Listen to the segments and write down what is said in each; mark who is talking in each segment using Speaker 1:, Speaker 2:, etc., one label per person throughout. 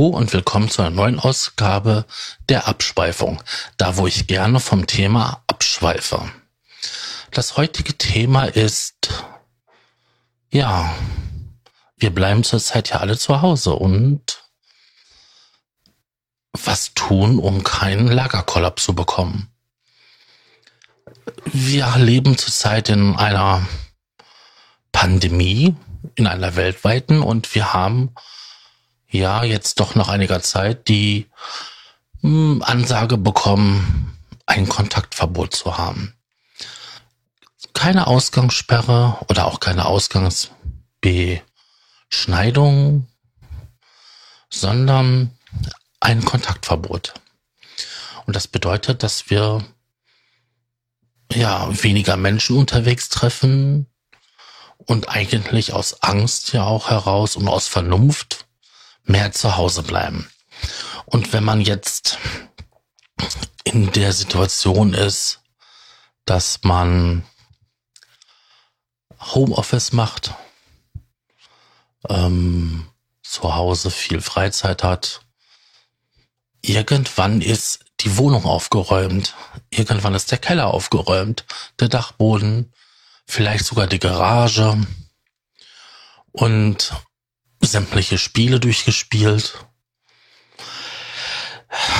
Speaker 1: Hallo und willkommen zu einer neuen Ausgabe der Abschweifung, da wo ich gerne vom Thema abschweife. Das heutige Thema ist, ja, wir bleiben zurzeit ja alle zu Hause und was tun, um keinen Lagerkollaps zu bekommen. Wir leben zurzeit in einer Pandemie, in einer weltweiten und wir haben ja jetzt doch nach einiger Zeit die mh, hm, Ansage bekommen, ein Kontaktverbot zu haben. Keine Ausgangssperre oder auch keine Ausgangsbeschneidung, sondern ein Kontaktverbot. Und das bedeutet, dass wir ja weniger Menschen unterwegs treffen und eigentlich aus Angst ja auch heraus und aus Vernunft mehr zu Hause bleiben. Und wenn man jetzt in der Situation ist, dass man Homeoffice macht, ähm, zu Hause viel Freizeit hat, irgendwann ist die Wohnung aufgeräumt, irgendwann ist der Keller aufgeräumt, der Dachboden, vielleicht sogar die Garage und sämtliche Spiele durchgespielt,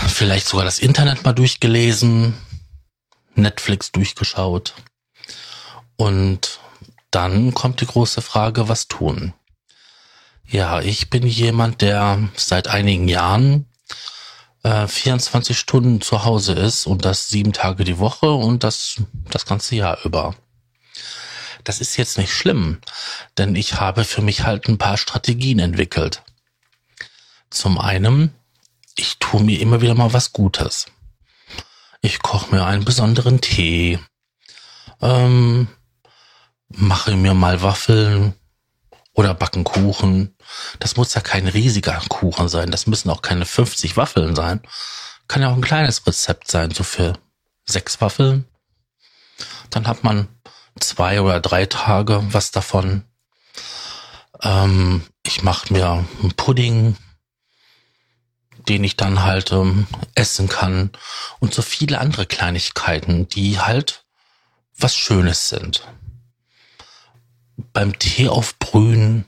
Speaker 1: vielleicht sogar das Internet mal durchgelesen, Netflix durchgeschaut. Und dann kommt die große Frage, was tun? Ja, ich bin jemand, der seit einigen Jahren äh, 24 Stunden zu Hause ist und das sieben Tage die Woche und das das ganze Jahr über. Das ist jetzt nicht schlimm, denn ich habe für mich halt ein paar Strategien entwickelt. Zum einen, ich tue mir immer wieder mal was Gutes. Ich koche mir einen besonderen Tee, ähm, mache mir mal Waffeln oder backen Kuchen. Das muss ja kein riesiger Kuchen sein. Das müssen auch keine 50 Waffeln sein. Kann ja auch ein kleines Rezept sein, so für sechs Waffeln. Dann hat man zwei oder drei Tage was davon. Ähm, ich mache mir einen Pudding, den ich dann halt ähm, essen kann und so viele andere Kleinigkeiten, die halt was Schönes sind. Beim Tee aufbrühen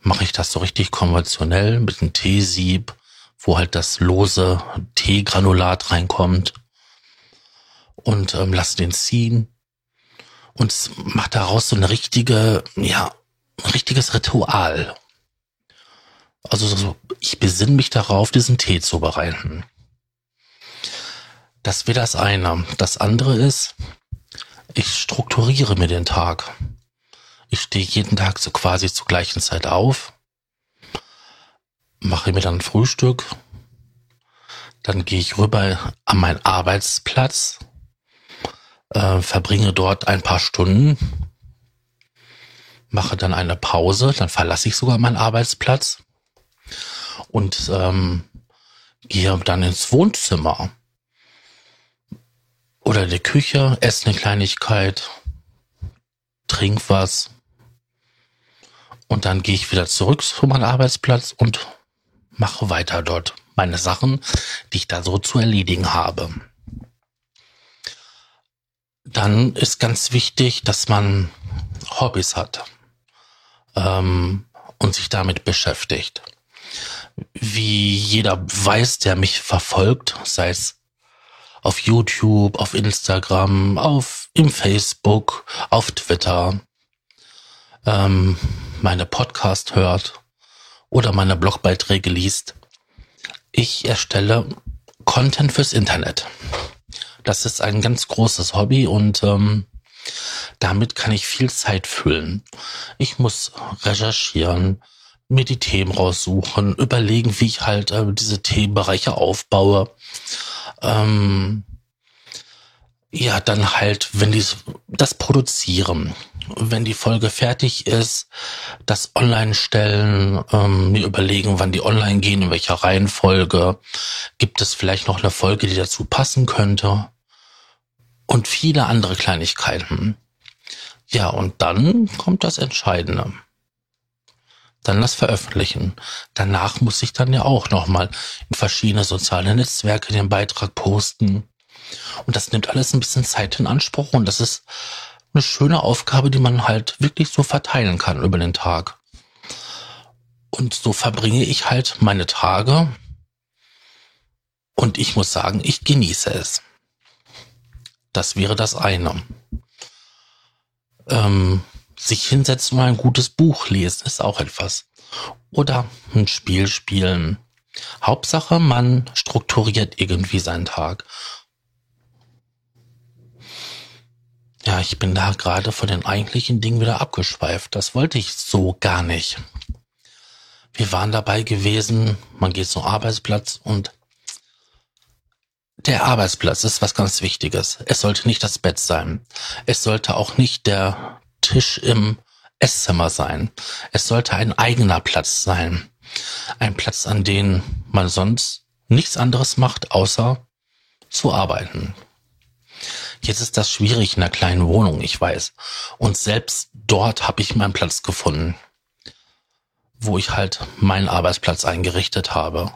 Speaker 1: mache ich das so richtig konventionell mit einem Teesieb, wo halt das lose Teegranulat reinkommt und ähm, lasse den ziehen und macht daraus so eine richtige, ja, ein richtiges Ritual. Also so, ich besinne mich darauf, diesen Tee zu bereiten. Das wäre das eine. Das andere ist, ich strukturiere mir den Tag. Ich stehe jeden Tag so quasi zur gleichen Zeit auf, mache mir dann Frühstück, dann gehe ich rüber an meinen Arbeitsplatz, äh, verbringe dort ein paar Stunden, mache dann eine Pause, dann verlasse ich sogar meinen Arbeitsplatz und ähm, gehe dann ins Wohnzimmer oder in die Küche, esse eine Kleinigkeit, trink was und dann gehe ich wieder zurück zu meinem Arbeitsplatz und mache weiter dort meine Sachen, die ich da so zu erledigen habe. Dann ist ganz wichtig, dass man Hobbys hat ähm, und sich damit beschäftigt. Wie jeder weiß, der mich verfolgt, sei es auf YouTube, auf Instagram, auf im Facebook, auf Twitter, ähm, meine Podcast hört oder meine Blogbeiträge liest. Ich erstelle Content fürs Internet. Das ist ein ganz großes Hobby und ähm, damit kann ich viel Zeit füllen. Ich muss recherchieren, mir die Themen raussuchen, überlegen, wie ich halt äh, diese Themenbereiche aufbaue. Ähm, ja, dann halt, wenn die das produzieren, wenn die Folge fertig ist, das online stellen, ähm, mir überlegen, wann die online gehen, in welcher Reihenfolge, gibt es vielleicht noch eine Folge, die dazu passen könnte und viele andere Kleinigkeiten. Ja, und dann kommt das Entscheidende. dann das Veröffentlichen. Danach muss ich dann ja auch nochmal in verschiedene soziale Netzwerke den Beitrag posten. Und das nimmt alles ein bisschen Zeit in Anspruch und das ist eine schöne Aufgabe, die man halt wirklich so verteilen kann über den Tag. Und so verbringe ich halt meine Tage. Und ich muss sagen, ich genieße es. Das wäre das eine. Ähm, sich hinsetzen und ein gutes Buch lesen ist auch etwas. Oder ein Spiel spielen. Hauptsache, man strukturiert irgendwie seinen Tag. Ja, ich bin da gerade von den eigentlichen Dingen wieder abgeschweift. Das wollte ich so gar nicht. Wir waren dabei gewesen, man geht zum Arbeitsplatz und der Arbeitsplatz ist was ganz Wichtiges. Es sollte nicht das Bett sein. Es sollte auch nicht der Tisch im Esszimmer sein. Es sollte ein eigener Platz sein. Ein Platz, an dem man sonst nichts anderes macht, außer zu arbeiten. Jetzt ist das schwierig in einer kleinen Wohnung, ich weiß. Und selbst dort habe ich meinen Platz gefunden, wo ich halt meinen Arbeitsplatz eingerichtet habe.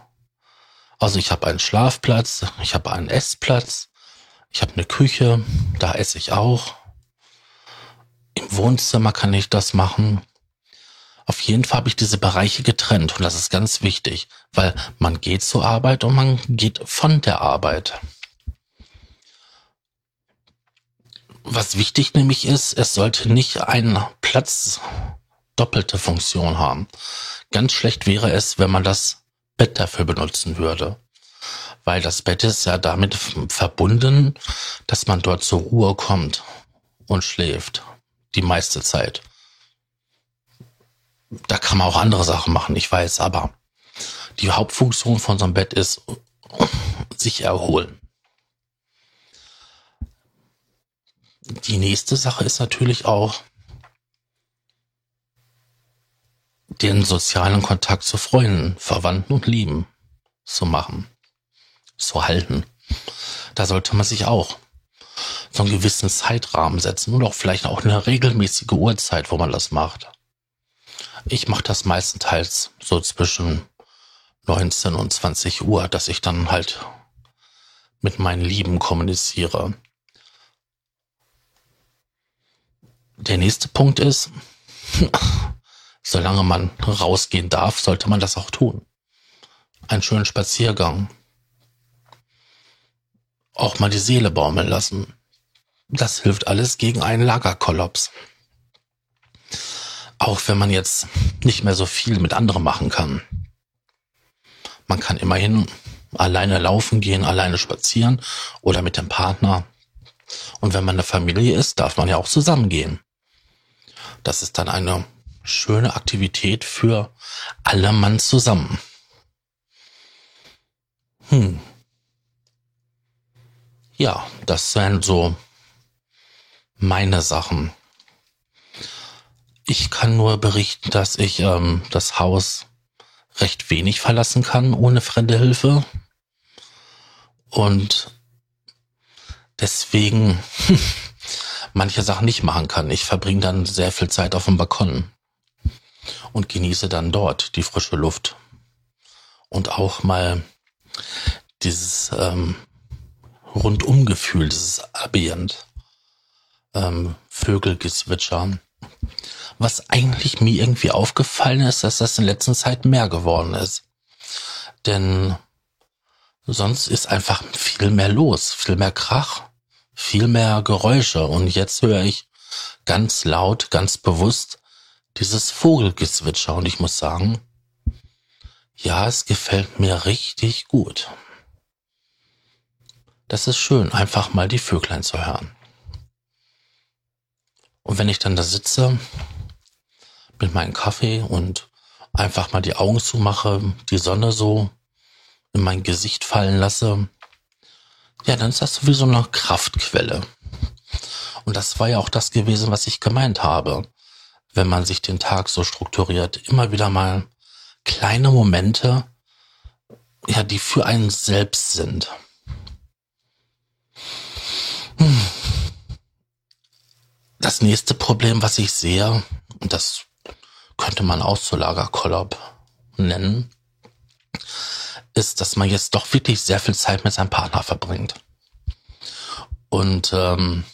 Speaker 1: Also ich habe einen Schlafplatz, ich habe einen Essplatz, ich habe eine Küche, da esse ich auch. Im Wohnzimmer kann ich das machen. Auf jeden Fall habe ich diese Bereiche getrennt und das ist ganz wichtig, weil man geht zur Arbeit und man geht von der Arbeit. Was wichtig nämlich ist, es sollte nicht ein Platz doppelte Funktion haben. Ganz schlecht wäre es, wenn man das Bett dafür benutzen würde. Weil das Bett ist ja damit verbunden, dass man dort zur Ruhe kommt und schläft die meiste Zeit. Da kann man auch andere Sachen machen, ich weiß, aber die Hauptfunktion von so einem Bett ist sich erholen. Die nächste Sache ist natürlich auch den sozialen Kontakt zu Freunden, Verwandten und Lieben zu machen, zu halten. Da sollte man sich auch so einen gewissen Zeitrahmen setzen und auch vielleicht auch eine regelmäßige Uhrzeit, wo man das macht. Ich mache das meistenteils so zwischen 19 und 20 Uhr, dass ich dann halt mit meinen Lieben kommuniziere. Der nächste Punkt ist, solange man rausgehen darf, sollte man das auch tun. Einen schönen Spaziergang. Auch mal die Seele baumeln lassen. Das hilft alles gegen einen Lagerkollaps. Auch wenn man jetzt nicht mehr so viel mit anderen machen kann. Man kann immerhin alleine laufen gehen, alleine spazieren oder mit dem Partner. Und wenn man eine Familie ist, darf man ja auch zusammengehen. Das ist dann eine schöne Aktivität für alle Mann zusammen. Hm. Ja, das wären so meine Sachen. Ich kann nur berichten, dass ich ähm, das Haus recht wenig verlassen kann ohne fremde Hilfe. Und deswegen manche Sachen nicht machen kann. Ich verbringe dann sehr viel Zeit auf dem Balkon und genieße dann dort die frische Luft. Und auch mal dieses ähm, Rundumgefühl, dieses Ambient ähm, Vögelgezwitscher. Was eigentlich mir irgendwie aufgefallen ist, dass das in letzter Zeit mehr geworden ist. Denn sonst ist einfach viel mehr los, viel mehr Krach, viel mehr Geräusche. Und jetzt höre ich ganz laut, ganz bewusst dieses Vogelgezwitscher. Und ich muss sagen, ja, es gefällt mir richtig gut. Das ist schön, einfach mal die Vöglein zu hören. Und wenn ich dann da sitze mit meinem Kaffee und einfach mal die Augen zumache, die Sonne so in mein Gesicht fallen lasse, ja, dann ist das sowieso eine Kraftquelle. Und das war ja auch das gewesen, was ich gemeint habe. Wenn man sich den Tag so strukturiert, immer wieder mal kleine Momente, ja, die für einen selbst sind. Das nächste Problem, was ich sehe, und das könnte man Auszulagerkollab nennen, ist, dass man jetzt doch wirklich sehr viel Zeit mit seinem Partner verbringt. Und ähm,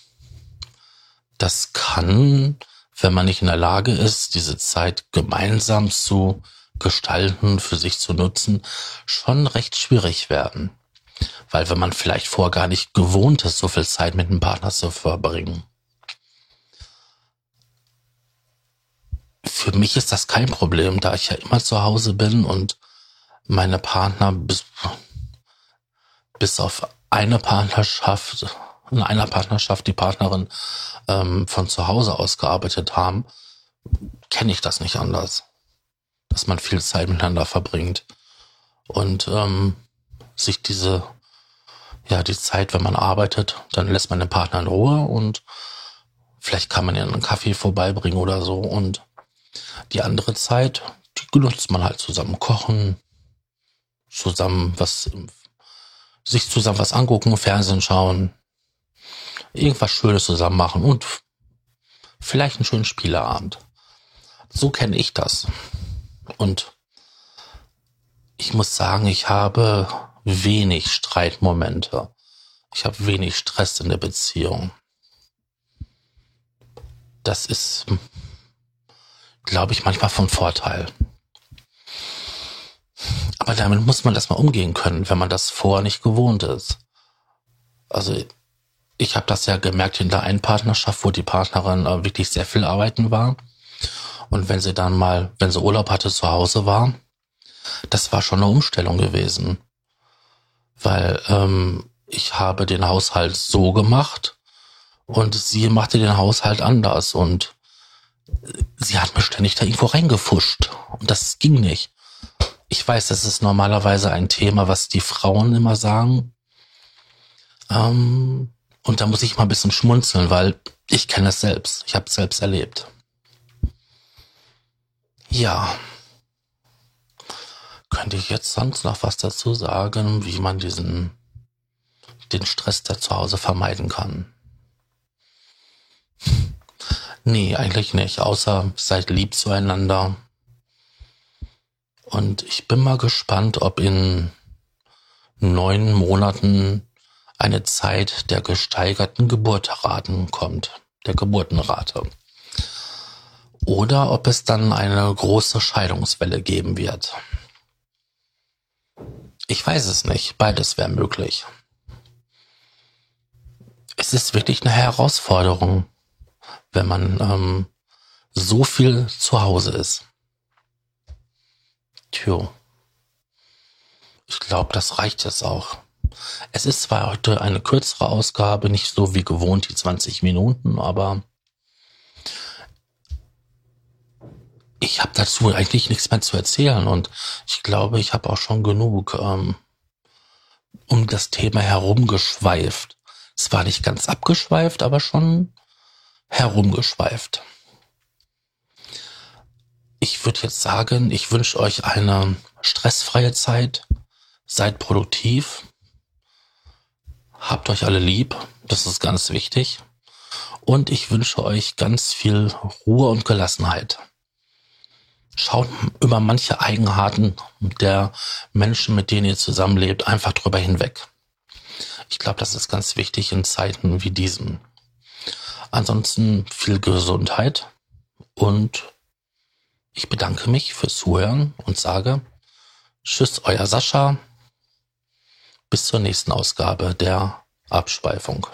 Speaker 1: das kann, wenn man nicht in der Lage ist, diese Zeit gemeinsam zu gestalten, für sich zu nutzen, schon recht schwierig werden. Weil wenn man vielleicht vorher gar nicht gewohnt ist, so viel Zeit mit dem Partner zu verbringen. Für mich ist das kein Problem, da ich ja immer zu Hause bin und meine Partner bis, bis auf eine Partnerschaft, in einer Partnerschaft die Partnerin ähm, von zu Hause aus gearbeitet haben, kenne ich das nicht anders. Dass man viel Zeit miteinander verbringt. Und ähm, sich diese, ja, die Zeit, wenn man arbeitet, dann lässt man den Partner in Ruhe und vielleicht kann man ja einen Kaffee vorbeibringen oder so. Und die andere Zeit, die genutzt man halt zusammen kochen, zusammen was, sich zusammen was angucken, Fernsehen schauen, irgendwas Schönes zusammen machen und vielleicht einen schönen Spieleabend. So kenne ich das. Und ich muss sagen, ich habe wenig Streitmomente. Ich habe wenig Stress in der Beziehung. Das ist, glaube ich, manchmal von Vorteil. Aber damit muss man erstmal umgehen können, wenn man das vorher nicht gewohnt ist. Also ich habe das ja gemerkt in der einen Partnerschaft, wo die Partnerin äh, wirklich sehr viel arbeiten war. Und wenn sie dann mal, wenn sie Urlaub hatte, zu Hause war, das war schon eine Umstellung gewesen. Weil ähm, ich habe den Haushalt so gemacht und sie machte den Haushalt anders und sie hat mir ständig da irgendwo reingefuscht. Und das ging nicht. Ich weiß, das ist normalerweise ein Thema, was die Frauen immer sagen. Ähm, und da muss ich mal ein bisschen schmunzeln, weil ich kenne es selbst. Ich habe es selbst erlebt. Ja. Könnte ich jetzt sonst noch was dazu sagen, wie man diesen, den Stress da zu Hause vermeiden kann? Nee, eigentlich nicht, außer seid lieb zueinander. Und ich bin mal gespannt, ob in neun Monaten eine Zeit der gesteigerten Geburtenraten kommt, der Geburtenrate. Oder ob es dann eine große Scheidungswelle geben wird. Ich weiß es nicht, beides wäre möglich. Es ist wirklich eine Herausforderung, wenn man ähm, so viel zu Hause ist. Tja, ich glaube, das reicht jetzt auch. Es ist zwar heute eine kürzere Ausgabe, nicht so wie gewohnt die 20 Minuten, aber ich habe dazu eigentlich nichts mehr zu erzählen und ich glaube, ich habe auch schon genug ähm, um das Thema herumgeschweift. Es war nicht ganz abgeschweift, aber schon herumgeschweift. Ich würde jetzt sagen, ich wünsche euch eine stressfreie Zeit, seid produktiv, Habt euch alle lieb, das ist ganz wichtig. Und ich wünsche euch ganz viel Ruhe und Gelassenheit. Schaut über manche Eigenarten der Menschen, mit denen ihr zusammenlebt, einfach drüber hinweg. Ich glaube, das ist ganz wichtig in Zeiten wie diesen. Ansonsten viel Gesundheit und ich bedanke mich fürs Zuhören und sage Tschüss, euer Sascha bis zur nächsten Ausgabe der Abschweifung.